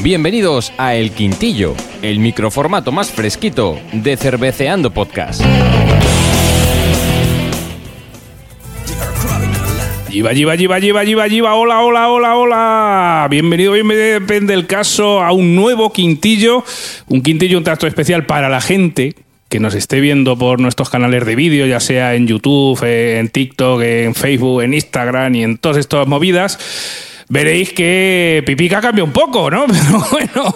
Bienvenidos a El Quintillo, el microformato más fresquito de Cerveceando Podcast. Yiva, yiva, yiva, yiva, yiva, yiva, hola, hola, hola, hola. Bienvenido, bienvenido, depende del caso, a un nuevo quintillo. Un quintillo, un trato especial para la gente que nos esté viendo por nuestros canales de vídeo, ya sea en YouTube, en TikTok, en Facebook, en Instagram y en todas estas movidas veréis que Pipica cambia un poco, ¿no? Pero bueno,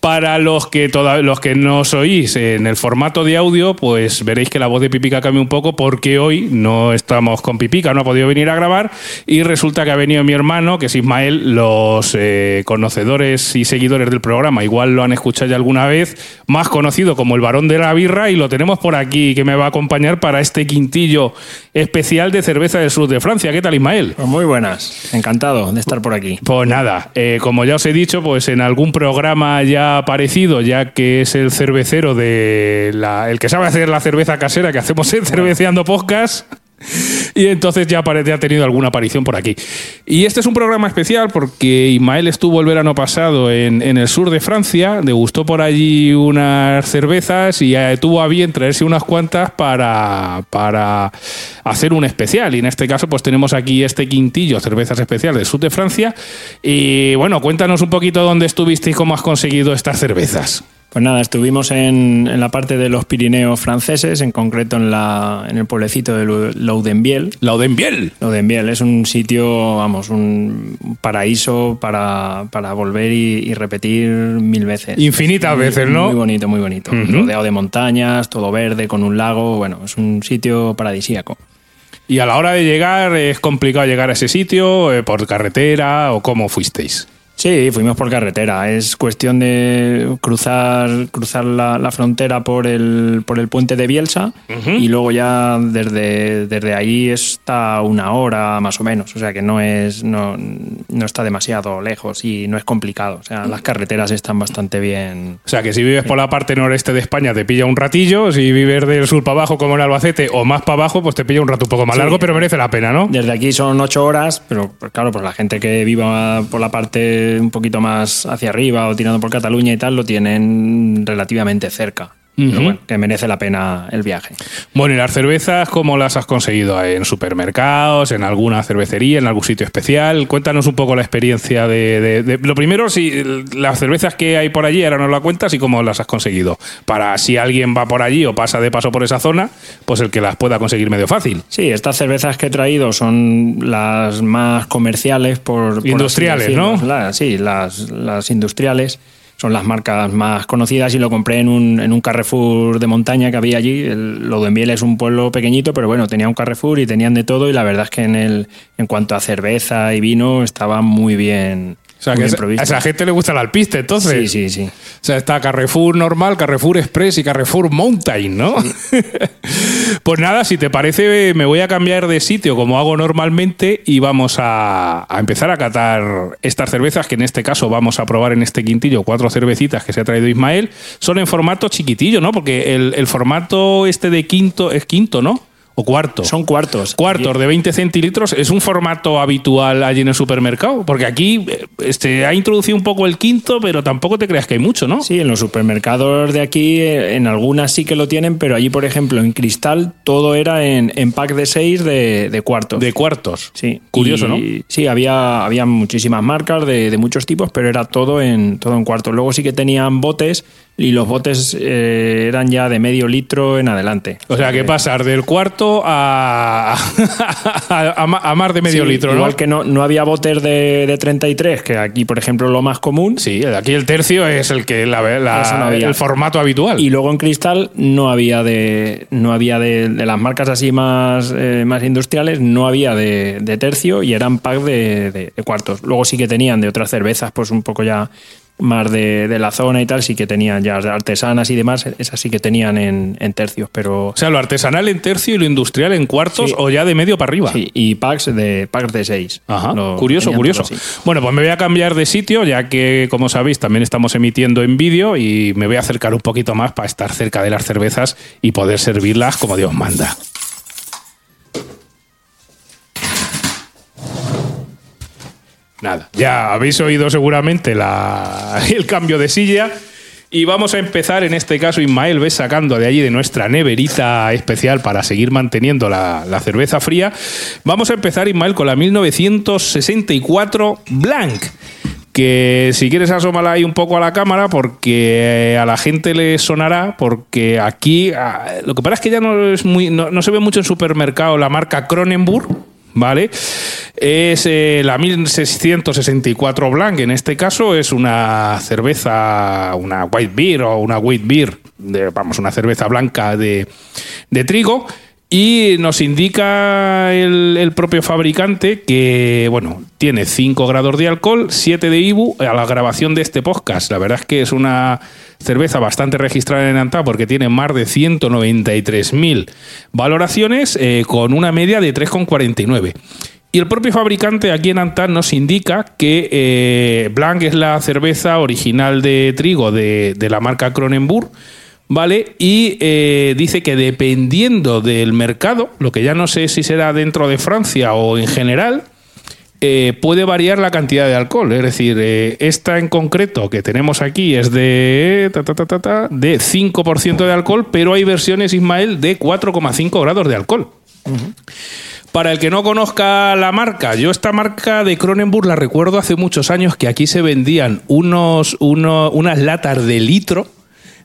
para los que, los que no os oís en el formato de audio, pues veréis que la voz de Pipica cambia un poco porque hoy no estamos con Pipica, no ha podido venir a grabar y resulta que ha venido mi hermano, que es Ismael, los eh, conocedores y seguidores del programa, igual lo han escuchado ya alguna vez, más conocido como el varón de la birra y lo tenemos por aquí que me va a acompañar para este quintillo especial de cerveza del sur de Francia. ¿Qué tal Ismael? Pues muy buenas, encantado de estar por aquí. Pues nada, eh, como ya os he dicho, pues en algún programa ya aparecido, ya que es el cervecero de la, el que sabe hacer la cerveza casera que hacemos en Cerveceando Podcast. Y entonces ya, ha tenido alguna aparición por aquí. Y este es un programa especial porque Ismael estuvo el verano pasado en, el sur de Francia, degustó por allí unas cervezas y tuvo a bien traerse unas cuantas para, para hacer un especial. Y en este caso, pues tenemos aquí este quintillo, cervezas especiales del sur de Francia. Y bueno, cuéntanos un poquito dónde estuviste y cómo has conseguido estas cervezas. Pues nada, estuvimos en, la parte de los Pirineos franceses, en concreto en, la, en el pueblecito de Laudenbiel. ¡Laudenbiel! Laudenbiel es un sitio, vamos, un paraíso para, volver y, repetir mil veces. Infinitas veces, ¿no? Muy bonito, muy bonito. Rodeado de montañas, todo verde, con un lago. Bueno, es un sitio paradisíaco. ¿Y a la hora de llegar es complicado llegar a ese sitio eh, por carretera o cómo fuisteis? Sí, fuimos por carretera. Es cuestión de cruzar, cruzar la, frontera por el, por el puente de Bielsa y luego ya desde, desde ahí está una hora más o menos. O sea que no es no, no está demasiado lejos y no es complicado. O sea, las carreteras están bastante bien. O sea que si vives por la parte noreste de España te pilla un ratillo. Si vives del sur para abajo como en Albacete o más para abajo, pues te pilla un rato un poco más largo, pero merece la pena, ¿no? Desde aquí son ocho horas, pero pues claro, pues la gente que viva por la parte un poquito más hacia arriba o tirando por Cataluña y tal, lo tienen relativamente cerca que merece la pena el viaje. Bueno, ¿y las cervezas cómo las has conseguido? ¿En supermercados, en alguna cervecería, en algún sitio especial? Cuéntanos un poco la experiencia de... lo primero, si las cervezas que hay por allí, ahora nos la cuentas y cómo las has conseguido. Para si alguien va por allí o pasa de paso por esa zona, pues el que las pueda conseguir medio fácil. Sí, estas cervezas que he traído son las más comerciales por... Industriales, ¿no? sí, las, las industriales son las marcas más conocidas y lo compré en un, en un Carrefour de montaña que había allí. El, Lodenbiel es un pueblo pequeñito, pero bueno, tenía un Carrefour y tenían de todo y la verdad es que en, el, en cuanto a cerveza y vino estaba muy bien, o sea, que a esa gente le gusta el alpiste, entonces. Sí, sí, sí. O sea, está Carrefour normal, Carrefour Express y Carrefour Mountain, ¿no? pues nada, si te parece, me voy a cambiar de sitio como hago normalmente y vamos a, empezar a catar estas cervezas que en este caso vamos a probar en este quintillo, cuatro cervecitas que se ha traído Ismael. Son en formato chiquitillo, ¿no? Porque el, el formato este de quinto es quinto, ¿no? ¿O cuarto? Son cuartos. Cuartos de 20 centilitros. ¿Es un formato habitual allí en el supermercado? Porque aquí eh, este, ha introducido un poco el quinto, pero tampoco te creas que hay mucho, ¿no? Sí, en los supermercados de aquí, eh, en algunas sí que lo tienen, pero allí, por ejemplo, en cristal, todo era en, pack de 6 de, cuartos. De cuartos. Sí. Curioso, ¿no? Sí, había, había muchísimas marcas de, de, muchos tipos, pero era todo en, todo en cuartos. Luego sí que tenían botes y los botes eh, eran ya de medio litro en adelante. O sea, que pasar del cuarto a, a, más de medio litro, ¿no? Igual que no, no había botes de, de, 33, que aquí, por ejemplo, lo más común. Sí, aquí el tercio es el que la, el formato habitual. Y luego en cristal no había de no había de, las marcas así más, eh, más industriales, no había de, tercio y eran pack de cuartos. Luego sí que tenían de otras cervezas, pues un poco ya más de, la zona y tal, sí que tenían ya artesanas y demás, esas sí que tenían en, tercios, pero... O sea, lo artesanal en tercio y lo industrial en cuartos o ya de medio para arriba. Sí, y packs de, packs de seis. Ajá, curioso, curioso. Bueno, pues me voy a cambiar de sitio, ya que, como sabéis, también estamos emitiendo en vídeo y me voy a acercar un poquito más para estar cerca de las cervezas y poder servirlas como Dios manda. Nada. Ya habéis oído seguramente la, el cambio de silla. Y vamos a empezar, en este caso, Ismael ves sacando de allí de nuestra neverita especial para seguir manteniendo la, la cerveza fría. Vamos a empezar, Ismael, con la 1964 Blanc que si quieres asómala ahí un poco a la cámara porque a la gente le sonará porque aquí ah, lo que pasa es que ya no es muy no, no se ve mucho en supermercado la marca Cronenburg ¿vale? Es eh, la 1664 Blanc, en este caso es una cerveza, una white beer o una wheat beer, de, vamos, una cerveza blanca de, de trigo. Y nos indica el, propio fabricante que, bueno, tiene 5 grados de alcohol, 7 de IBU a la grabación de este podcast. La verdad es que es una cerveza bastante registrada en Antá porque tiene más de 193.000 valoraciones eh, con una media de 3,49. Y el propio fabricante aquí en Antá nos indica que eh, Blanc es la cerveza original de trigo de, de la marca Cronenburg ¿vale? Y eh, dice que dependiendo del mercado, lo que ya no sé si será dentro de Francia o en general, eh, puede variar la cantidad de alcohol. Es decir, eh, esta en concreto que tenemos aquí es de, ta, ta, ta, de 5% de alcohol, pero hay versiones, Ismael, de 4,5 grados de alcohol. Uh -huh. Para el que no conozca la marca, yo esta marca de Cronenburg la recuerdo hace muchos años que aquí se vendían unos, uno, unas latas de litro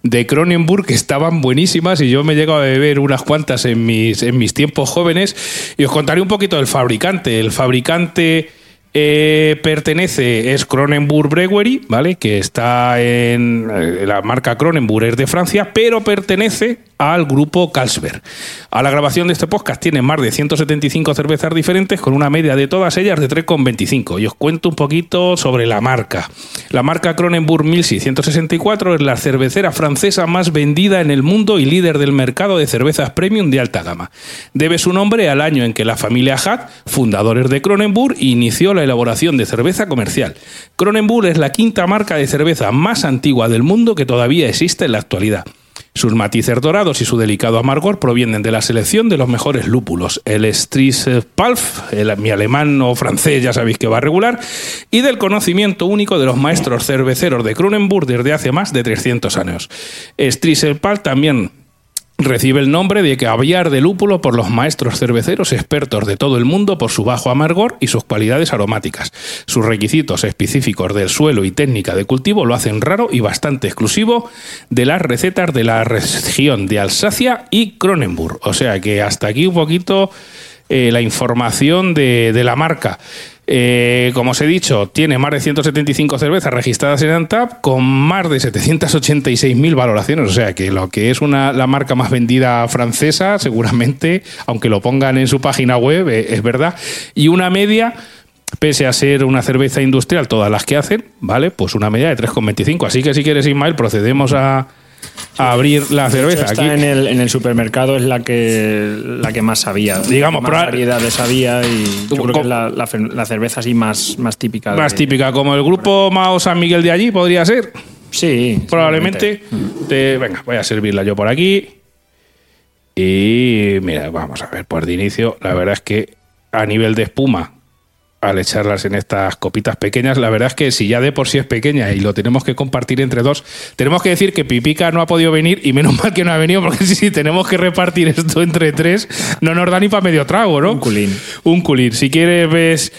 de Cronenburg que estaban buenísimas y yo me he llegado a beber unas cuantas en mis, en mis tiempos jóvenes y os contaré un poquito del fabricante. El fabricante eh, pertenece, es Cronenburg Brewery, ¿vale? Que está en eh, la marca Cronenburg, es de Francia, pero pertenece al grupo Carlsberg. A la grabación de este podcast tiene más de 175 cervezas diferentes con una media de todas ellas de 3,25. Y os cuento un poquito sobre la marca. La marca Cronenburg 1664 es la cervecera francesa más vendida en el mundo y líder del mercado de cervezas premium de alta gama. Debe su nombre al año en que la familia Hatt, fundadores de Cronenburg, inició la elaboración de cerveza comercial. Cronenburg es la quinta marca de cerveza más antigua del mundo que todavía existe en la actualidad. Sus matices dorados y su delicado amargor provienen de la selección de los mejores lúpulos, el Palf, el, mi alemán o francés ya sabéis que va a regular, y del conocimiento único de los maestros cerveceros de Cronenburg desde hace más de 300 años. Palf también recibe el nombre de caviar de lúpulo por los maestros cerveceros expertos de todo el mundo por su bajo amargor y sus cualidades aromáticas. Sus requisitos específicos del suelo y técnica de cultivo lo hacen raro y bastante exclusivo de las recetas de la región de Alsacia y Cronenburg. O sea que hasta aquí un poquito eh, la información de, de la marca. Eh, como os he dicho, tiene más de 175 cervezas registradas en Antap con más de 786.000 valoraciones. O sea que lo que es una, la marca más vendida francesa, seguramente, aunque lo pongan en su página web, eh, es verdad. Y una media pese a ser una cerveza industrial, todas las que hacen, ¿vale? Pues una media de 3,25. Así que si quieres, Ismael, procedemos a, a abrir la cerveza. Está Aquí. En, el, en el supermercado es la que la que más sabía. Digamos, más variedades había y yo creo que es la, la cerveza así más, más típica. Más de- típica, como el grupo Mao San Miguel de allí, podría ser. Sí, Probablemente. Te- venga, voy a servirla yo por aquí. Y mira, vamos a ver, por de inicio, la verdad es que a nivel de espuma, al echarlas en estas copitas pequeñas, la verdad es que si ya de por sí es pequeña y lo tenemos que compartir entre dos, tenemos que decir que Pipica no ha podido venir y menos mal que no ha venido, porque si tenemos que repartir esto entre tres, no nos da ni para medio trago, ¿no? Un culín. Un culín. Si quieres, ves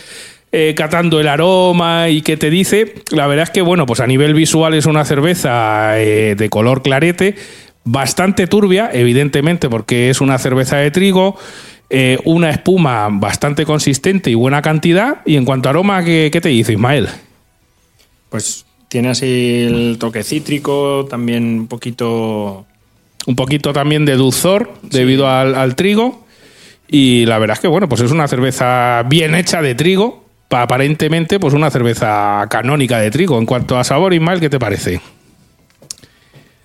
eh, catando el aroma y qué te dice. La verdad es que, bueno, pues a nivel visual es una cerveza eh, de color clarete, bastante turbia, evidentemente, porque es una cerveza de trigo. Eh, una espuma bastante consistente y buena cantidad. Y en cuanto a aroma, ¿qué, qué te dice, Ismael? Pues tiene así el toque cítrico, también un poquito. Un poquito también de dulzor debido al, al trigo. Y la verdad es que, bueno, pues es una cerveza bien hecha de trigo. pa- Aparentemente, pues una cerveza canónica de trigo. En cuanto a sabor, Ismael, ¿qué te parece?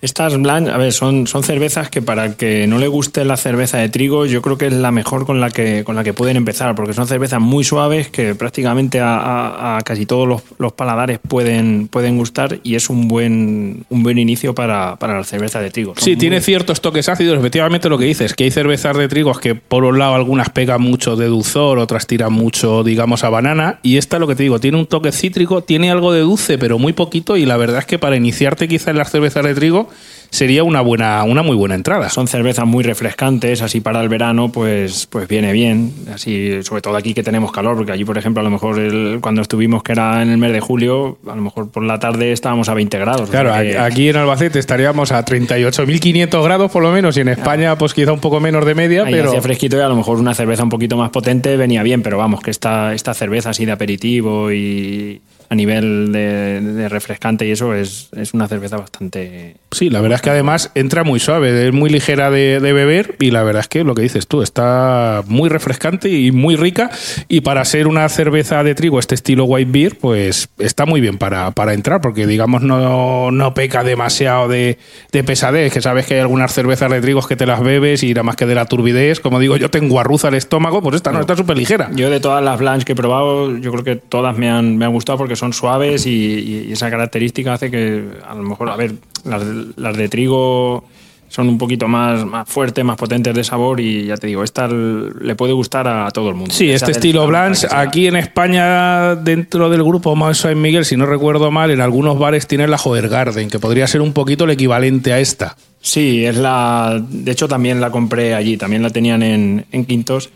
Estas Blanc, a ver, son, son cervezas que para el que no le guste la cerveza de trigo, yo creo que es la mejor con la que, con la que pueden empezar, porque son cervezas muy suaves que prácticamente a, a- a casi todos los, los paladares pueden, pueden gustar y es un buen, un buen inicio para, para la cerveza de trigo. Son Sí, tiene ciertos toques ácidos. Efectivamente, lo que dices, que hay cervezas de trigos que, por un lado, algunas pegan mucho de dulzor, otras tiran mucho, digamos, a banana. Y esta, lo que te digo, tiene un toque cítrico, tiene algo de dulce, pero muy poquito. Y la verdad es que para iniciarte, quizá en las cervezas de trigo, sería una, buena, una muy buena entrada. Son cervezas muy refrescantes, así para el verano, pues, pues viene bien. Así, sobre todo aquí que tenemos calor, porque allí, por ejemplo, a lo mejor el- cuando estuvimos, que era en el mes de julio, a lo mejor por la tarde estábamos a 20 grados. o Claro, sea aquí que- aquí en Albacete estaríamos a 38.500 grados por lo menos y en España pues quizá un poco menos de media, Ahí pero hacía fresquito y a lo mejor una cerveza un poquito más potente venía bien, pero vamos, que esta, esta cerveza así de aperitivo y a nivel de, de refrescante y eso es, es una cerveza bastante... sí, la verdad es que además entra muy suave, es muy ligera de, de beber y la verdad es que lo que dices tú, está muy refrescante y muy rica y para ser una cerveza de trigo este estilo white beer, pues está muy bien para, para entrar porque digamos no, no peca demasiado de, de pesadez, que sabes que hay algunas cervezas de trigos que te las bebes y nada más que de la turbidez, como digo yo tengo arruza el estómago, pues esta no, está súper ligera. Yo de todas las blanches que he probado, yo creo que todas me han, me han gustado porque son suaves y, esa característica hace que a lo mejor, a ver, las, de- las de trigo son un poquito más, más fuertes, más potentes de sabor y ya te digo, esta le puede gustar a todo el mundo. Sí, este estilo Blanche, aquí en España, dentro del grupo Más San Miguel, si no recuerdo mal, en algunos bares tienen la Garden, que podría ser un poquito el equivalente a esta. Sí, es la. De hecho, también la compré allí, también la tenían en, en Quintos.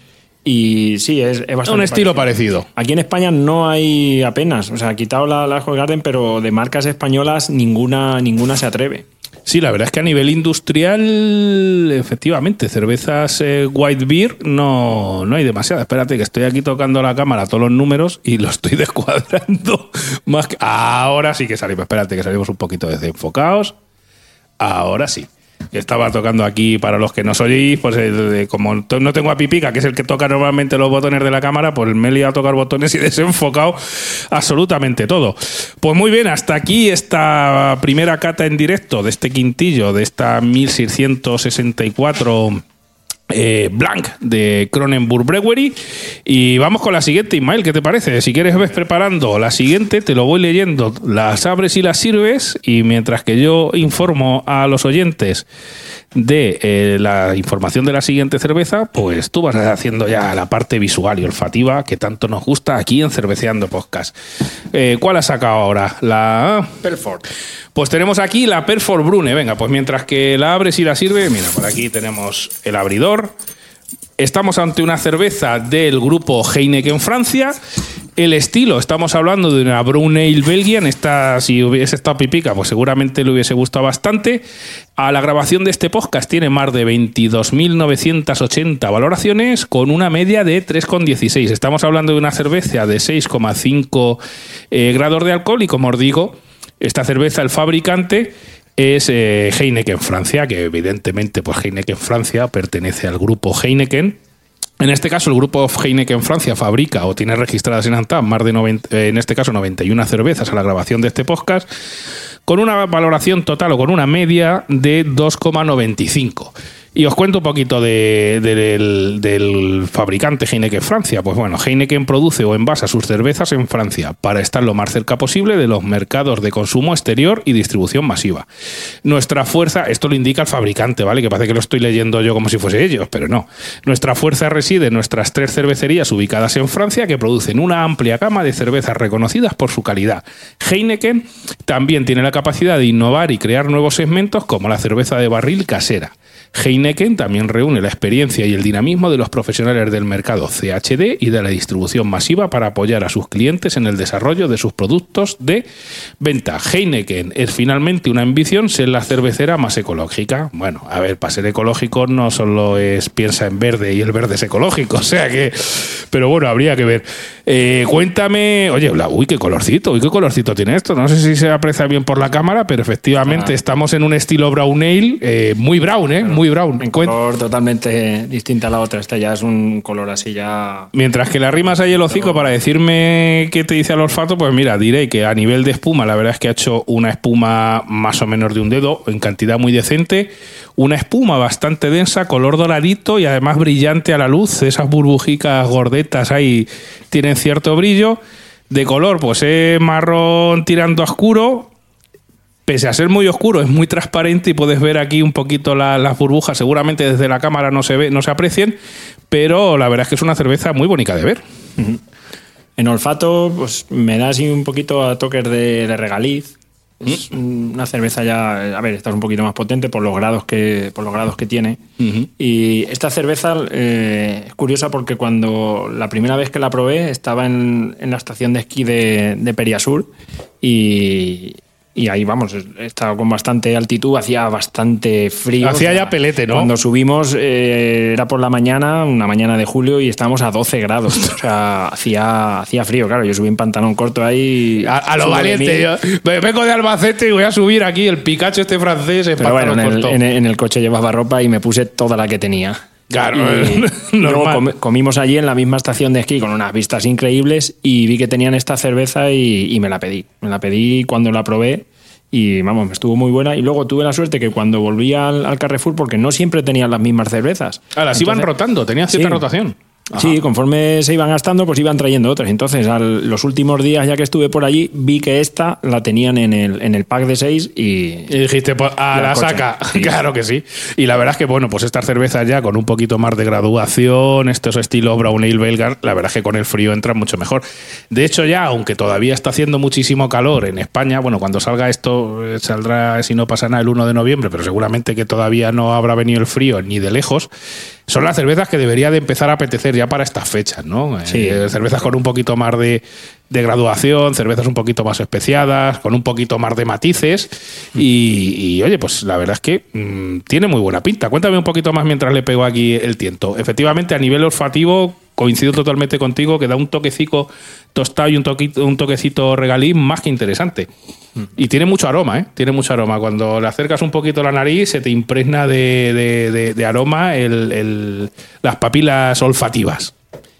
Y sí, es, es bastante. Un estilo parecido. parecido. Aquí en España no hay apenas. O sea, quitado la, la Garden, pero de marcas españolas ninguna, ninguna se atreve. Sí, la verdad es que a nivel industrial, efectivamente, cervezas eh, white beer no, no hay demasiadas. Espérate, que estoy aquí tocando la cámara todos los números y lo estoy descuadrando más que... Ahora sí que salimos. Espérate, que salimos un poquito desenfocados. Ahora sí. Estaba tocando aquí, para los que nos oís, pues eh, como no tengo a Pipica, que es el que toca normalmente los botones de la cámara, pues me he liado a tocar botones y desenfocado absolutamente todo. Pues muy bien, hasta aquí esta primera cata en directo de este quintillo, de esta 1664 eh, Blanc de Cronenburg Brewery. Y vamos con la siguiente, Ismael, ¿qué te parece? Si quieres, ves preparando la siguiente, te lo voy leyendo, las abres y las sirves. Y mientras que yo informo a los oyentes de eh, la información de la siguiente cerveza, pues tú vas haciendo ya la parte visual y olfativa que tanto nos gusta aquí en Cerveceando Podcast. Eh, ¿Cuál has sacado ahora? La. Pelford. Pues tenemos aquí la Perfort Brune. Venga, pues mientras que la abres y la sirve, mira, por aquí tenemos el abridor. Estamos ante una cerveza del grupo Heineken Francia. El estilo, estamos hablando de una Brown Ale Belgian. Esta, si hubiese estado pipica, pues seguramente le hubiese gustado bastante. A la grabación de este podcast tiene más de 22.980 valoraciones con una media de 3,16. Estamos hablando de una cerveza de 6,5 eh, grados de alcohol y como os digo, esta cerveza, el fabricante es eh, Heineken Francia, que evidentemente pues Heineken Francia pertenece al grupo Heineken. En este caso, el grupo Heineken Francia fabrica o tiene registradas en Antam más de 90, eh, en este caso 91 cervezas a la grabación de este podcast, con una valoración total o con una media de 2,95. Y os cuento un poquito de- del, del fabricante Heineken Francia. Pues bueno, Heineken produce o envasa sus cervezas en Francia para estar lo más cerca posible de los mercados de consumo exterior y distribución masiva. Nuestra fuerza, esto lo indica el fabricante, ¿vale? Que parece que lo estoy leyendo yo como si fuese ellos, pero no. Nuestra fuerza reside en nuestras tres cervecerías ubicadas en Francia que producen una amplia gama de cervezas reconocidas por su calidad. Heineken también tiene la capacidad de innovar y crear nuevos segmentos como la cerveza de barril casera. Heineken también reúne la experiencia y el dinamismo de los profesionales del mercado CHD y de la distribución masiva para apoyar a sus clientes en el desarrollo de sus productos de venta. Heineken es finalmente una ambición ser la cervecera más ecológica. Bueno, a ver, para ser ecológico no solo es piensa en verde y el verde es ecológico, o sea que... Pero bueno, habría que ver. Eh, cuéntame, oye, la- uy, qué colorcito, uy, qué colorcito tiene esto. No sé si se aprecia bien por la cámara, pero efectivamente Ah. estamos en un estilo brown ale, eh, muy brown, ¿eh? muy muy brown. En color totalmente distinta a la otra. Esta ya es un color así ya... Mientras que le arrimas ahí el hocico para decirme qué te dice al olfato, pues mira, diré que a nivel de espuma, la verdad es que ha hecho una espuma más o menos de un dedo, en cantidad muy decente, una espuma bastante densa, color doradito y además brillante a la luz, esas burbujicas gordetas ahí tienen cierto brillo. De color, pues es marrón tirando a oscuro, pese a ser muy oscuro, es muy transparente y puedes ver aquí un poquito la- las burbujas. Seguramente desde la cámara no se ve, no se aprecien, pero la verdad es que es una cerveza muy bonita de ver. En olfato, pues me da así un poquito a toques de, de regaliz. Es una cerveza ya, a ver, esta es un poquito más potente por los grados que, por los grados que tiene. Y esta cerveza eh, es curiosa porque cuando la primera vez que la probé estaba en, en la estación de esquí de, de Periasur y, y ahí, vamos, estaba con bastante altitud, hacía bastante frío. Hacía ya pelete, ¿no? Cuando subimos eh, era por la mañana, una mañana de julio, y estábamos a 12 grados. O sea, hacía, hacía frío, claro. Yo subí en pantalón corto ahí. A, a lo valiente. Yo me- vengo de Albacete y voy a subir aquí el Picacho este francés. en Pero bueno, en el- en el coche llevaba ropa y me puse toda la que tenía. Claro, Y luego normal. comi- comimos allí en la misma estación de esquí con unas vistas increíbles y vi que tenían esta cerveza y, y me la pedí. Me la pedí cuando la probé y vamos, me estuvo muy buena. Y luego tuve la suerte que cuando volví al, al Carrefour, porque no siempre tenían las mismas cervezas. Ah, las iban rotando, tenían cierta Sí. rotación. Sí, conforme se iban gastando, pues iban trayendo otras. Entonces, al- los últimos días ya que estuve por allí, vi que esta la tenían en el, en el pack de seis y, Y dijiste, pues, a Y la coche. saca. Sí. Claro que sí. Y la verdad es que, bueno, pues estas cervezas ya con un poquito más de graduación, estos estilos Brown Ale belga, la verdad es que con el frío entran mucho mejor. De hecho, ya, aunque todavía está haciendo muchísimo calor en España, bueno, cuando salga esto, eh, saldrá, si no pasa nada, el 1 de noviembre, pero seguramente que todavía no habrá venido el frío ni de lejos. Son las cervezas que debería de empezar a apetecer ya para estas fechas, ¿no? Sí. Eh, cervezas con un poquito más de, de graduación, cervezas un poquito más especiadas, con un poquito más de matices. Y, y, oye, pues la verdad es que mm, tiene muy buena pinta. Cuéntame un poquito más mientras le pego aquí el tiento. Efectivamente, a nivel olfativo, coincido totalmente contigo que da un toquecico tostado y un, toquito, un toquecito regalín más que interesante. Y tiene mucho aroma, ¿eh? Tiene mucho aroma. Cuando le acercas un poquito la nariz, se te impregna de, de- de- de aroma el- el- las papilas olfativas.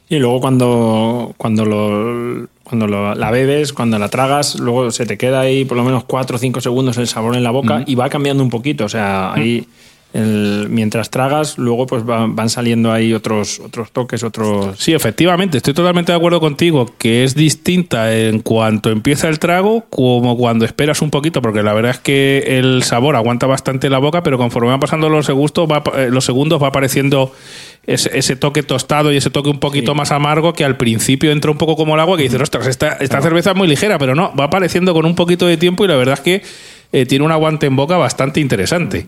Y luego cuando, cuando, lo, cuando lo- la bebes, cuando la tragas, luego se te queda ahí por lo menos 4 o 5 segundos el sabor en la boca y va cambiando un poquito. O sea, ahí el- mientras tragas, luego pues va- van saliendo ahí otros, otros toques, otros... Sí, efectivamente, estoy totalmente de acuerdo contigo, que es distinta en cuanto empieza el trago como cuando esperas un poquito, porque la verdad es que el sabor aguanta bastante la boca, pero conforme van pasando los segundos va, eh, los segundos va apareciendo ese, ese toque tostado y ese toque un poquito más amargo que al principio entra un poco como el agua, que dices, ostras, esta, esta cerveza es muy ligera, pero no, va apareciendo con un poquito de tiempo y la verdad es que eh, tiene un aguante en boca bastante interesante.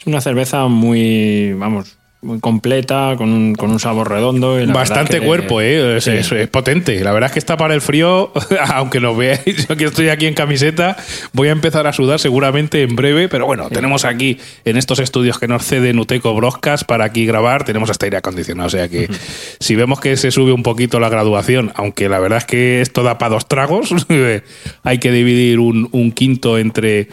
Es una cerveza muy, vamos, muy completa, con un, con un sabor redondo. y Bastante que- cuerpo, ¿eh? Es, Sí. es- es potente. La verdad es que está para el frío, aunque lo veáis, yo que estoy aquí en camiseta, voy a empezar a sudar seguramente en breve, pero bueno, tenemos aquí en estos estudios que nos cede Nuteco Broadcast para aquí grabar, tenemos hasta aire acondicionado, o sea que si vemos que se sube un poquito la graduación, aunque la verdad es que esto da para dos tragos, hay que dividir un, un quinto entre...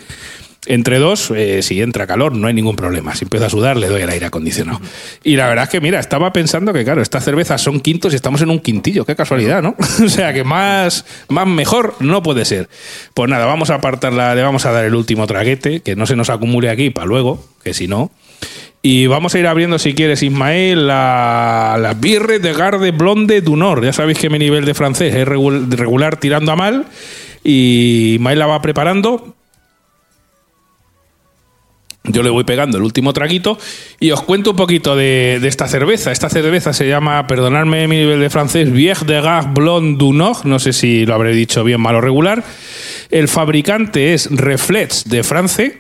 Entre dos, eh, si entra calor, no hay ningún problema. Si empieza a sudar, le doy el aire acondicionado. Y la verdad es que, mira, estaba pensando que, claro, estas cervezas son quintos y estamos en un quintillo. Qué casualidad, ¿no? o sea, que más, más mejor no puede ser. Pues nada, vamos a apartarla, le vamos a dar el último traguete, que no se nos acumule aquí para luego, que si no. Y vamos a ir abriendo, si quieres, Ismael, la, la Birre de Garde Blonde d'Honor. Ya sabéis que mi nivel de francés es regul- regular tirando a mal. Y Ismael la va preparando. Yo le voy pegando el último traguito y os cuento un poquito de, esta cerveza. Esta cerveza se llama, perdonadme mi nivel de francés, Vieille de Gas Blonde du Nord. No sé si lo habré dicho bien, mal o regular. El fabricante es Reflex de France.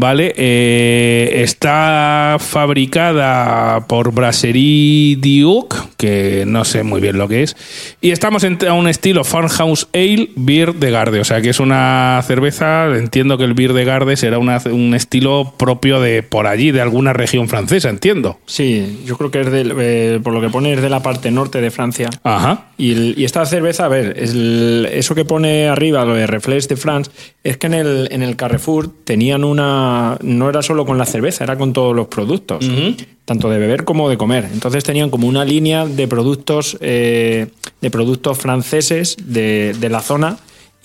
¿Vale? Eh, está fabricada por Brasserie Duke, que no sé muy bien lo que es. Y estamos en un estilo Farmhouse Ale Beer de Garde. O sea que es una cerveza, entiendo que el Beer de Garde será una- un estilo propio de por allí, de alguna región francesa, entiendo. Sí, yo creo que es del- eh, por lo que pone es de la parte norte de Francia. Ajá. Y, el- y esta cerveza, a ver, es el- eso que pone arriba, lo de Reflex de France, es que en el, en el Carrefour tenían una, No era solo con la cerveza, era con todos los productos, tanto de beber como de comer. Entonces tenían como una línea de productos, eh, de productos franceses de, de la zona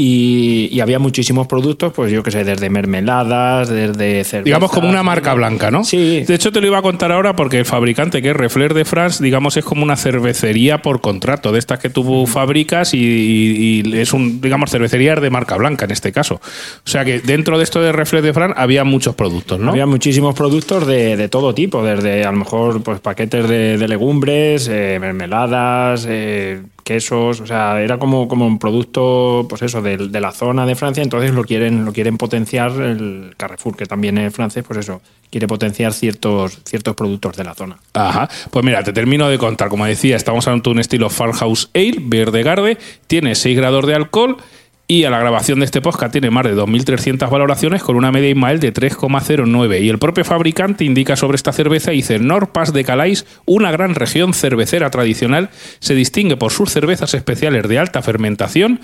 y, y había muchísimos productos, pues yo qué sé, desde mermeladas, desde cerveza. Digamos como una marca blanca, ¿no? Sí. De hecho, te lo iba a contar ahora porque el fabricante, que es Refler de France, digamos, es como una cervecería por contrato, de estas que tú fabricas y, y- y es un, digamos, cervecería de marca blanca en este caso. O sea que dentro de esto de Refler de France había muchos productos, ¿no? Había muchísimos productos de, de todo tipo, desde a lo mejor pues paquetes de, de legumbres, eh, mermeladas, eh, quesos, o sea, era como, como un producto, pues eso, de, de la zona de Francia, entonces lo quieren, lo quieren potenciar el Carrefour, que también es francés, pues eso, quiere potenciar ciertos, ciertos productos de la zona. Ajá. Pues mira, te termino de contar. Como decía, estamos ante un estilo Farmhouse Ale, verde garde, tiene 6 grados de alcohol y a la grabación de este podcast tiene más de 2.300 valoraciones con una media Ismael de 3,09. Y el propio fabricante indica sobre esta cerveza, dice, Nord-Pas de Calais, una gran región cervecera tradicional, se distingue por sus cervezas especiales de alta fermentación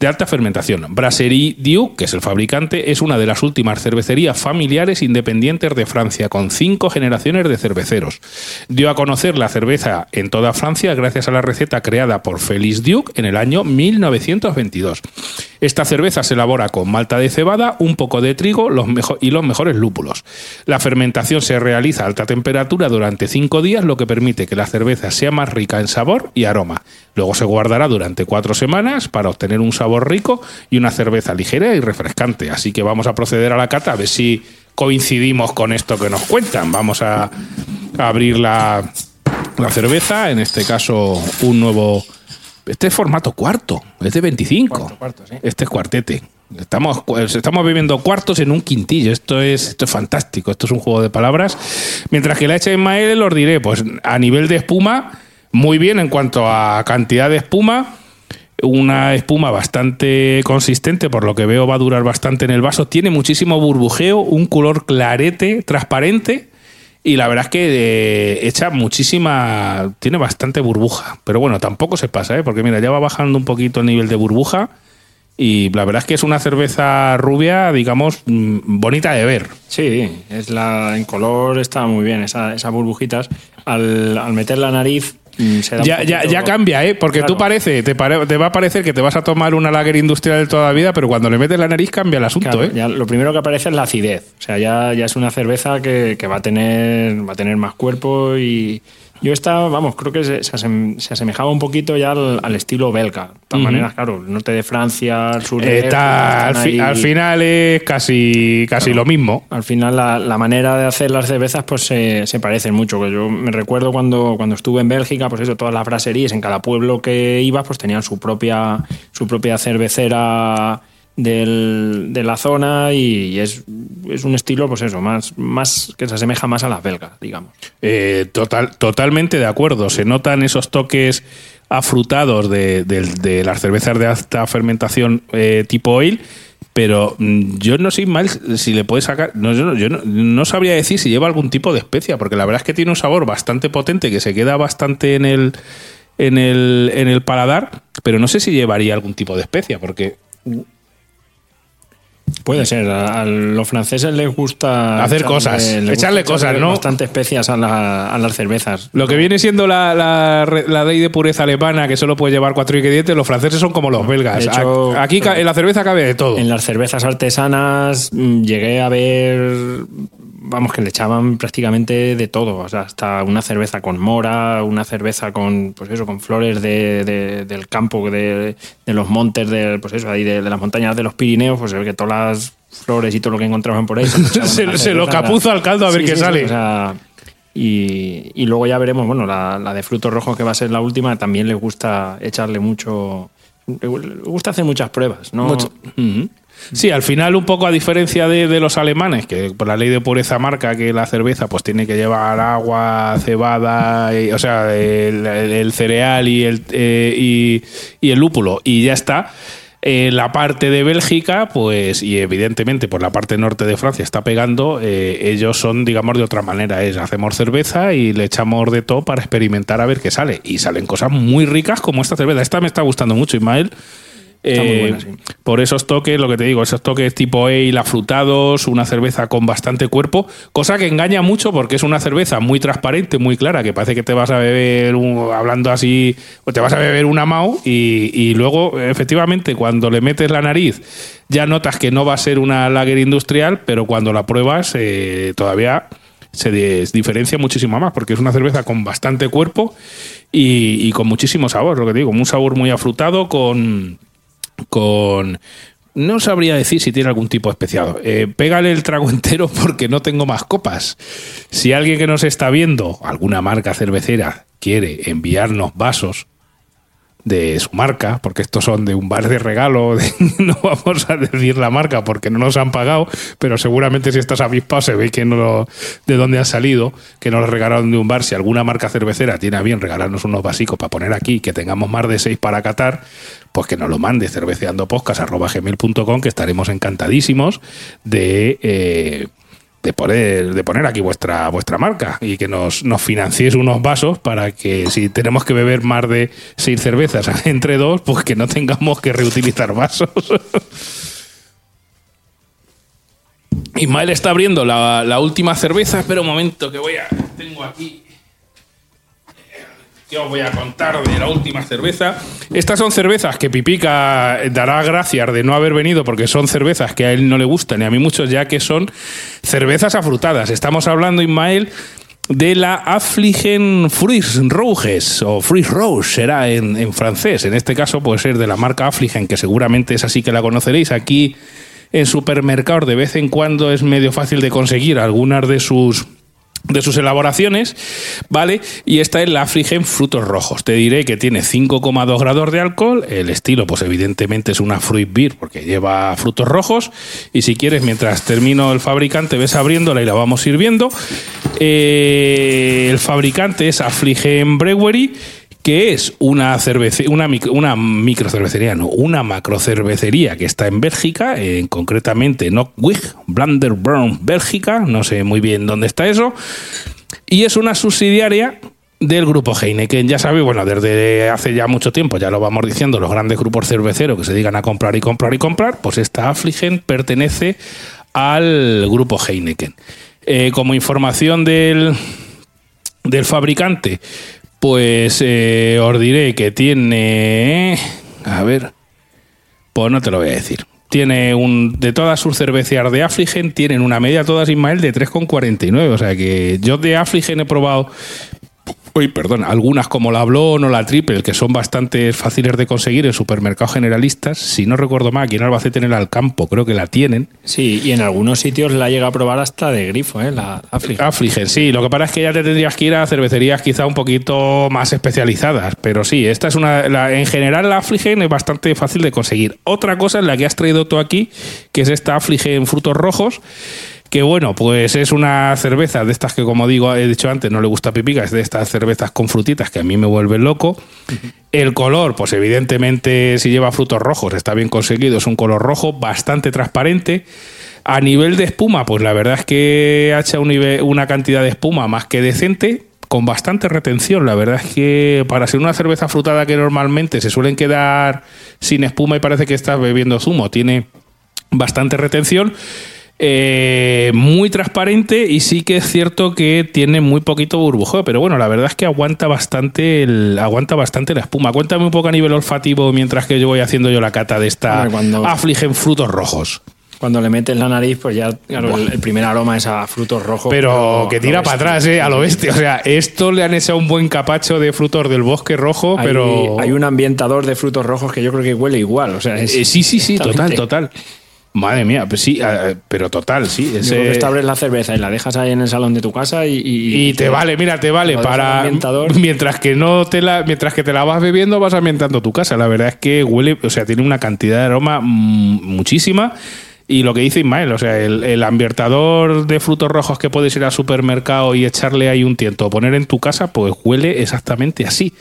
de alta fermentación. Brasserie Dieu, que es el fabricante, es una de las últimas cervecerías familiares independientes de Francia, con cinco generaciones de cerveceros. Dio a conocer la cerveza en toda Francia gracias a la receta creada por Félix Duc en el año 1922. Esta cerveza se elabora con malta de cebada, un poco de trigo y los mejores lúpulos. La fermentación se realiza a alta temperatura durante cinco días, lo que permite que la cerveza sea más rica en sabor y aroma. Luego se guardará durante cuatro semanas para obtener un sabor rico y una cerveza ligera y refrescante. Así que vamos a proceder a la cata a ver si coincidimos con esto que nos cuentan. Vamos a, abrir la, la cerveza, en este caso un nuevo... Este es formato cuarto, es de 25. Cuarto, cuarto, sí. Este es cuartete. Estamos, pues, estamos viviendo cuartos en un quintillo. Esto es, esto es fantástico. Esto es un juego de palabras. Mientras que la hecha de Ismael, os diré, pues a nivel de espuma, muy bien en cuanto a cantidad de espuma. Una espuma bastante consistente, por lo que veo va a durar bastante en el vaso. Tiene muchísimo burbujeo, un color clarete, transparente. Y la verdad es que eh, echa muchísima. Tiene bastante burbuja. Pero bueno, tampoco se pasa, ¿eh? porque mira, ya va bajando un poquito el nivel de burbuja. Y la verdad es que es una cerveza rubia, digamos, mm, bonita de ver. Sí, es la, en color está muy bien, esa- esas burbujitas. Al, meter la nariz Ya, ya, poquito- ya cambia, ¿eh? Porque tú Claro. parece, te, pare- te va a parecer que te vas a tomar una lager industrial de toda la vida, pero cuando le metes la nariz cambia el asunto, Claro, ¿eh? ya lo primero que aparece es la acidez. O sea, ya, ya es una cerveza que, que va, a tener, va a tener más cuerpo y yo esta, vamos, creo que se, se asem- se asemejaba un poquito ya al, al estilo belga. De todas maneras, claro, el norte de Francia, el sur de Está- al, fi- final es casi, casi lo mismo. Al final la, la manera de hacer las cervezas pues se, se parecen mucho. Que Yo me recuerdo cuando, cuando estuve en Bélgica, pues eso, todas las braserías en cada pueblo que ibas pues tenían su propia, su propia cervecera del- de la zona y, es, es un estilo pues eso, más, más que se asemeja más a las belgas, digamos. Eh, total, totalmente de acuerdo. Se notan esos toques afrutados de, de- las cervezas de alta fermentación eh, tipo ale, pero mm, yo no sé mal si le puede sacar. No, yo, no, yo no- no sabría decir si lleva algún tipo de especia, porque la verdad es que tiene un sabor bastante potente que se queda bastante en el, en el, en el paladar, pero no sé si llevaría algún tipo de especia, porque Puede ser, a, a los franceses les gusta Hacer cosas, echarle cosas, ¿no? Bastante especias a, la- a las cervezas. Lo que viene siendo la, la, re- la ley de pureza alemana, que solo puede llevar cuatro ingredientes, los franceses son como los belgas. De hecho, Aquí en la cerveza cabe de todo. En las cervezas artesanas mm, llegué a ver, vamos, que le echaban prácticamente de todo, o sea, hasta una cerveza con mora, una cerveza con, pues eso, con flores de, de- del campo, de, de los montes, de, pues eso, ahí de, las montañas de los Pirineos, pues se ve que todas las flores y todo lo que encontraban por ahí. Se, Se- lo capuzo al caldo a ver qué sí, sí, sale. o sea, y, y luego ya veremos, bueno, la, la de frutos rojos que va a ser la última, también les gusta echarle mucho... Le gusta hacer muchas pruebas, ¿no? Mucho. Sí, al final un poco a diferencia de, los alemanes, que por la ley de pureza marca que la cerveza pues tiene que llevar agua, cebada, o sea, el, cereal y el, eh, y el lúpulo, y ya está. Eh, la parte de Bélgica, pues, y evidentemente por la parte norte de Francia está pegando, eh, ellos son, digamos, de otra manera. Es hacemos cerveza y le echamos de todo para experimentar a ver qué sale. Y salen cosas muy ricas como esta cerveza. Esta me está gustando mucho, Ismael. Está muy Eh, buena, sí. Por esos toques, lo que te digo, esos toques tipo ale afrutados, una cerveza con bastante cuerpo, cosa que engaña mucho porque es una cerveza muy transparente, muy clara, que parece que te vas a beber, un- hablando así, o te vas a beber una Mau y, y luego, efectivamente, cuando le metes la nariz, ya notas que no va a ser una lager industrial, pero cuando la pruebas, eh, todavía se diferencia muchísimo más porque es una cerveza con bastante cuerpo y, y con muchísimo sabor, lo que digo, un sabor muy afrutado con con... No sabría decir si tiene algún tipo especiado. Eh, pégale el trago entero porque no tengo más copas. Si alguien que nos está viendo, alguna marca cervecera, quiere enviarnos vasos de su marca, porque estos son de un bar de regalo, de- no vamos a decir la marca porque no nos han pagado, pero seguramente si estás avispado se ve que no lo- de dónde ha salido, que nos regalaron de un bar. Si alguna marca cervecera tiene a bien regalarnos unos vasicos para poner aquí, que tengamos más de seis para catar, pues que nos lo mande cerveceandopodcast.gmail.com que estaremos encantadísimos de... eh, de poner, de poner aquí vuestra, vuestra marca y que nos, nos financiéis unos vasos para que si tenemos que beber más de seis cervezas entre dos, pues que no tengamos que reutilizar vasos. Ismael está abriendo la, la última cerveza. Espera un momento que voy a. Tengo aquí. ¿Qué os voy a contar de la última cerveza? Estas son cervezas que Pipica dará gracias de no haber venido porque son cervezas que a él no le gustan y a mí mucho, ya que son cervezas afrutadas. Estamos hablando, Ismael, de la Affligen Fruits Rouges o Fruits Rouge será en, en francés. En este caso puede ser de la marca Affligen, que seguramente es así que la conoceréis. Aquí en supermercados de vez en cuando es medio fácil de conseguir algunas de sus de sus elaboraciones, ¿vale? Y esta es la Affligen Frutos Rojos. Te diré que tiene 5,2 grados de alcohol. El estilo, pues evidentemente es una fruit beer porque lleva frutos rojos. Y si quieres, mientras termino el fabricante, ves abriéndola y la vamos sirviendo. Eh, el fabricante es Affligen Brewery que es una cervece, una, micro, una microcervecería, no, una macrocervecería que está en Bélgica, en, concretamente en Ockwig, Bélgica, no sé muy bien dónde está eso, y es una subsidiaria del grupo Heineken. Ya sabéis, bueno, desde hace ya mucho tiempo, ya lo vamos diciendo, los grandes grupos cerveceros que se digan a comprar y comprar y comprar, pues esta Affligen pertenece al grupo Heineken. Eh, como información del, del fabricante, pues eh, os diré que tiene. A ver. Pues no te lo voy a decir. Tiene un. De todas sus cerveceras de Affligen, tienen una media todas Ismael de 3,49. O sea que yo de Affligen he probado. Uy, perdón, algunas como la Blon o la Triple, que son bastante fáciles de conseguir en supermercados generalistas. Si no recuerdo mal, aquí en Albacete en el Alcampo creo que la tienen. Sí, y en algunos sitios la llega a probar hasta de grifo, ¿eh? La Affligen. Affligen, sí. Lo que pasa es que ya te tendrías que ir a cervecerías quizá un poquito más especializadas. Pero sí, esta es una. la- en general, la Affligen es bastante fácil de conseguir. Otra cosa es la que has traído tú aquí, que es esta Affligen frutos rojos. Que bueno, pues es una cerveza de estas que, como digo, he dicho antes, no le gusta Pipica, es de estas cervezas con frutitas que a mí me vuelven loco. El color, pues evidentemente, si lleva frutos rojos, está bien conseguido, es un color rojo bastante transparente. A nivel de espuma, pues la verdad es que ha una cantidad de espuma más que decente, con bastante retención. La verdad es que para ser una cerveza frutada que normalmente se suelen quedar sin espuma y parece que estás bebiendo zumo, tiene bastante retención. Eh, muy transparente y sí que es cierto que tiene muy poquito burbujeo, pero bueno, la verdad es que aguanta bastante el, aguanta bastante la espuma. Cuéntame un poco a nivel olfativo mientras que yo voy haciendo yo la cata de esta cuando- Affligen frutos rojos. Cuando le metes la nariz, pues ya claro, el, el primer aroma es a frutos rojos. Pero que tira para atrás, ¿eh? A lo bestia. O sea, esto le han hecho un buen capacho de frutos del bosque rojo, Hay, pero. hay un ambientador de frutos rojos que yo creo que huele igual. O sea, es- Eh, sí, sí, sí, total, total. Madre mía, pues sí, eh, pero total, sí. Yo ese- creo que esta abres la cerveza y la dejas ahí en el salón de tu casa y. y- Y te vale, mira, te vale para mientras que no te la mientras que te la vas bebiendo vas ambientando tu casa. La verdad es que huele, o sea, tiene una cantidad de aroma mm, muchísima y lo que dice Ismael, o sea, el, el ambientador de frutos rojos que puedes ir al supermercado y echarle ahí un tiento o poner en tu casa, pues huele exactamente así.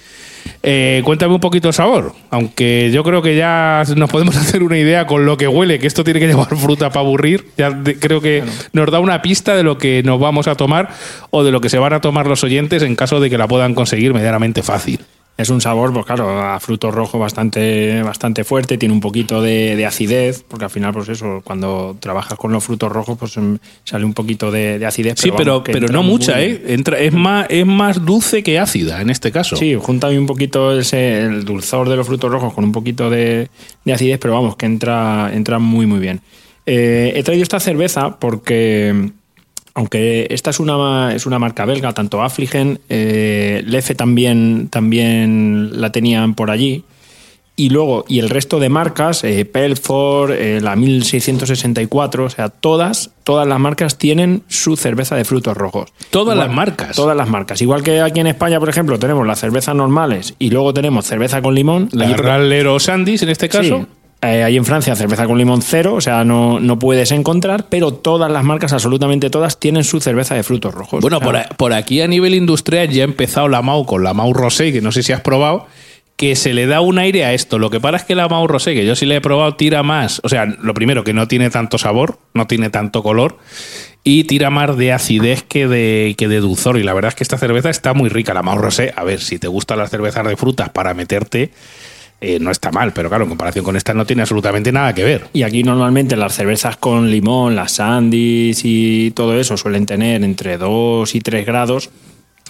Eh, cuéntame un poquito el sabor, aunque yo creo que ya nos podemos hacer una idea con lo que huele, que esto tiene que llevar fruta para aburrir. Ya de- creo que nos da una pista de lo que nos vamos a tomar o de lo que se van a tomar los oyentes en caso de que la puedan conseguir medianamente fácil. Es un sabor, pues claro, a fruto rojo bastante, bastante fuerte, tiene un poquito de, de acidez, porque al final, pues eso, cuando trabajas con los frutos rojos, pues em, sale un poquito de, de acidez. Sí, pero, pero entra no mucha. ¿eh? Entra, es, más, es más dulce que ácida en este caso. Sí, junta un poquito ese, el dulzor de los frutos rojos con un poquito de, de acidez, pero vamos, que entra, entra muy, muy bien. Eh, he traído esta cerveza porque, aunque esta es una, es una marca belga, tanto Affligen, eh, Lefe también, también la tenían por allí. Y luego, y el resto de marcas, eh, Pelford, eh, la 1664, o sea, todas, todas las marcas tienen su cerveza de frutos rojos. Todas Igual- las marcas. Todas las marcas. Igual que aquí en España, por ejemplo, tenemos las cervezas normales y luego tenemos cerveza con limón. La Rallero Sandys en este caso. Sí. Eh, ahí en Francia cerveza con limón cero, o sea, no, no puedes encontrar, pero todas las marcas, absolutamente todas, tienen su cerveza de frutos rojos. Bueno, O sea, por, a- por aquí a nivel industrial ya ha empezado la Mau con la Mau Rosé, que no sé si has probado, que se le da un aire a esto. Lo que pasa es que la Mau Rosé, que yo sí la he probado, tira más. O sea, lo primero, que no tiene tanto sabor, no tiene tanto color, y tira más de acidez que de, que de dulzor. Y la verdad es que esta cerveza está muy rica. La Mau Rosé, a ver, si te gustan las cervezas de frutas para meterte, eh, no está mal, pero claro, en comparación con esta no tiene absolutamente nada que ver. Y aquí normalmente las cervezas con limón, las sandys y todo eso suelen tener entre 2 y 3 grados.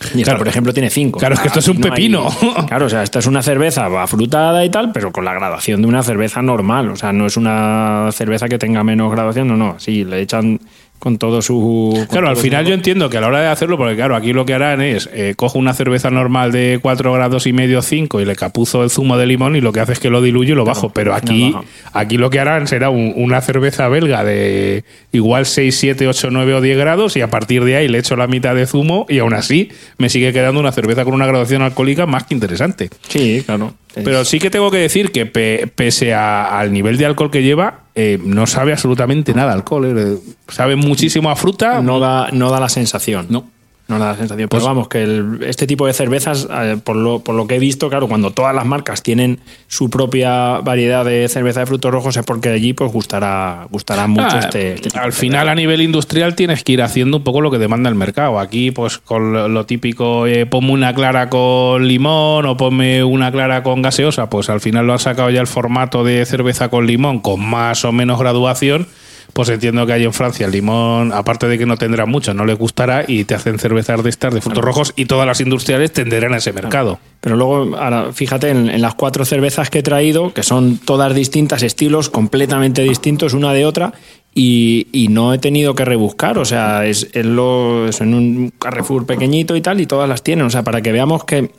Y esta, Claro. por ejemplo, tiene 5. Claro, es que esto es un pepino. claro, o sea, esta es una cerveza afrutada y tal, pero con la graduación de una cerveza normal. O sea, no es una cerveza que tenga menos graduación, no, no. Sí, le echan con todo su. con Claro, al final su- yo entiendo que a la hora de hacerlo, porque claro, aquí lo que harán es eh, cojo una cerveza normal de 4 grados y medio, 5 y le capuzo el zumo de limón y lo que hace es que lo diluyo y lo bajo. Pero aquí, aquí lo que harán será un- una cerveza belga de igual 6, 7, 8, 9 o 10 grados y a partir de ahí le echo la mitad de zumo y aún así me sigue quedando una cerveza con una graduación alcohólica más que interesante. Sí, claro. Pero sí que tengo que decir que pe- pese a- al nivel de alcohol que lleva, eh, no sabe absolutamente nada a alcohol. eh. Sabe muchísimo a fruta. no da, no da la sensación. No. No da la sensación. Pues- Pero vamos, que el- este tipo de cervezas, eh, por, lo, por lo que he visto, claro, cuando todas las marcas tienen su propia variedad de cerveza de frutos rojos, es porque allí pues gustará, gustará mucho Ah, este, este tipo al de final a nivel industrial tienes que ir haciendo un poco lo que demanda el mercado. Aquí pues con lo, lo típico, eh, ponme una clara con limón o ponme una clara con gaseosa, pues al final lo han sacado ya el formato de cerveza con limón con más o menos graduación. Pues entiendo que hay en Francia el limón, aparte de que no tendrá mucho, no le gustará y te hacen cervezas de estas de frutos rojos y todas las industriales tenderán a ese mercado. Pero luego, ahora, fíjate en, en las cuatro cervezas que he traído, que son todas distintas, estilos completamente distintos una de otra, y, y no he tenido que rebuscar. O sea, es, es lo- es en un Carrefour pequeñito y tal, y todas las tienen. O sea, para que veamos que,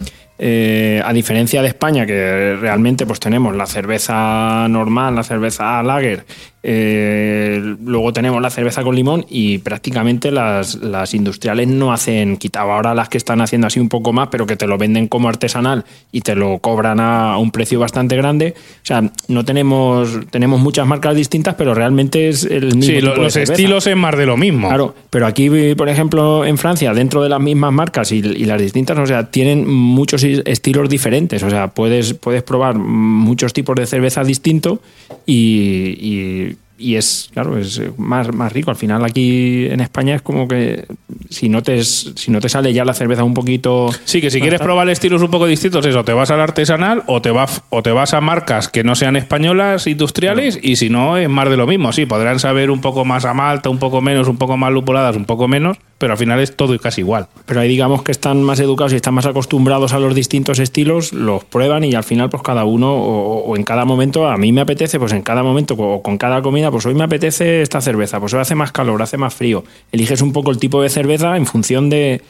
eh, a diferencia de España, que realmente pues tenemos la cerveza normal, la cerveza lager, eh, luego tenemos la cerveza con limón y prácticamente las, las industriales no hacen, quitado ahora las que están haciendo así un poco más, pero que te lo venden como artesanal y te lo cobran a, a un precio bastante grande. O sea, no tenemos, tenemos muchas marcas distintas, pero realmente es el mismo. Sí, tipo lo- de los estilos es más de lo mismo. Claro, pero aquí, por ejemplo, en Francia, dentro de las mismas marcas y, y las distintas, o sea, tienen muchos estilos diferentes. O sea, puedes, puedes probar muchos tipos de cerveza distintos y, y- y es, claro, es más, más rico. Al final aquí en España es como que si no te, si no te sale ya la cerveza un poquito... Sí, que si quieres probar estilos un poco distintos, eso, te vas al artesanal o te, vas, o te vas a marcas que no sean españolas, industriales, y si no, es más de lo mismo. Sí, podrán saber un poco más a malta, un poco menos, un poco más lupuladas, un poco menos, pero al final es todo casi igual. Pero ahí digamos que están más educados y están más acostumbrados a los distintos estilos, los prueban y al final pues cada uno o, o en cada momento, a mí me apetece, pues en cada momento o con cada comida, pues hoy me apetece esta cerveza, pues hoy hace más calor, hace más frío. Eliges un poco el tipo de cerveza en función de,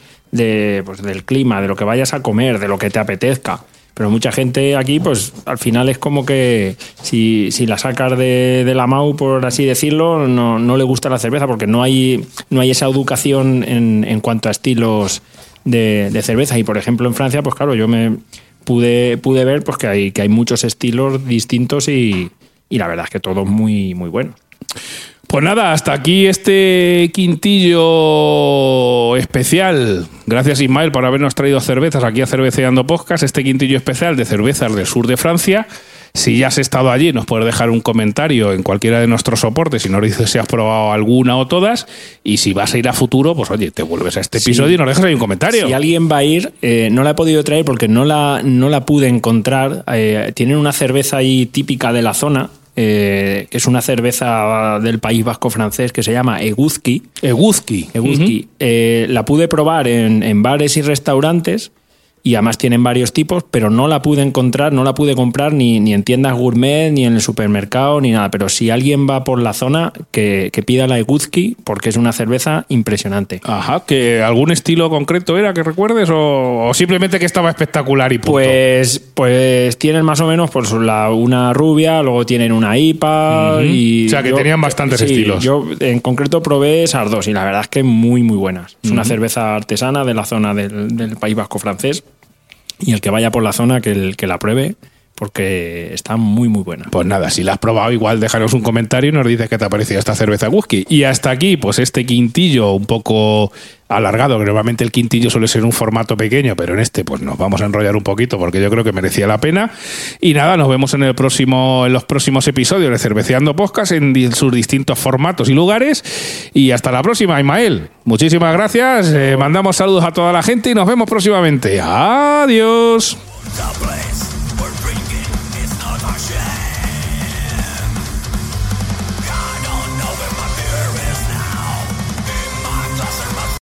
pues, del clima, de lo que vayas a comer, de lo que te apetezca. Pero mucha gente aquí, pues al final es como que si, si la sacas de, de la MAU, por así decirlo, no, no le gusta la cerveza porque no hay, no hay esa educación en, en cuanto a estilos de, de cerveza. Y por ejemplo en Francia, pues claro, yo me pude, pude ver pues, que, hay, que hay muchos estilos distintos y, y la verdad es que todos muy, muy buenos. Pues nada, hasta aquí este quintillo especial. Gracias Ismael por habernos traído cervezas aquí a Cerveceando Podcast, este quintillo especial de cervezas del sur de Francia. Si ya has estado allí, nos puedes dejar un comentario en cualquiera de nuestros soportes y nos dices si has probado alguna o todas. Y si vas a ir a futuro, pues oye, te vuelves a este episodio y nos dejas ahí un comentario. Si alguien va a ir, eh, no la he podido traer porque no la, no la pude encontrar. Eh, tienen una cerveza ahí típica de la zona, eh, que es una cerveza del País Vasco francés que se llama Eguzki. Eguzki. Eguzki. Eh, la pude probar en, en bares y restaurantes y además tienen varios tipos, pero no la pude encontrar, no la pude comprar ni, ni en tiendas gourmet, ni en el supermercado, ni nada. Pero si alguien va por la zona, que, que pida la Eguzki, porque es una cerveza impresionante. Ajá, que algún estilo concreto era que recuerdes o, o simplemente que estaba espectacular y punto. Pues, pues tienen más o menos pues, la, una rubia, luego tienen una IPA y... O sea, que tenían bastantes sí, estilos. Yo en concreto probé esas dos y la verdad es que muy, muy buenas. Es una cerveza artesana de la zona del, del País Vasco francés y el que vaya por la zona que, el, que la pruebe porque está muy, muy buena. Pues nada, si la has probado, igual déjanos un comentario y nos dices qué te ha parecido esta cerveza whisky. Y hasta aquí, pues este quintillo un poco alargado, que normalmente el quintillo suele ser un formato pequeño, pero en este pues nos vamos a enrollar un poquito porque yo creo que merecía la pena. Y nada, nos vemos en el próximo, en los próximos episodios de Cerveceando Podcast en sus distintos formatos y lugares. Y hasta la próxima, Ismael. Muchísimas gracias. eh, mandamos saludos a toda la gente y nos vemos próximamente. Adiós.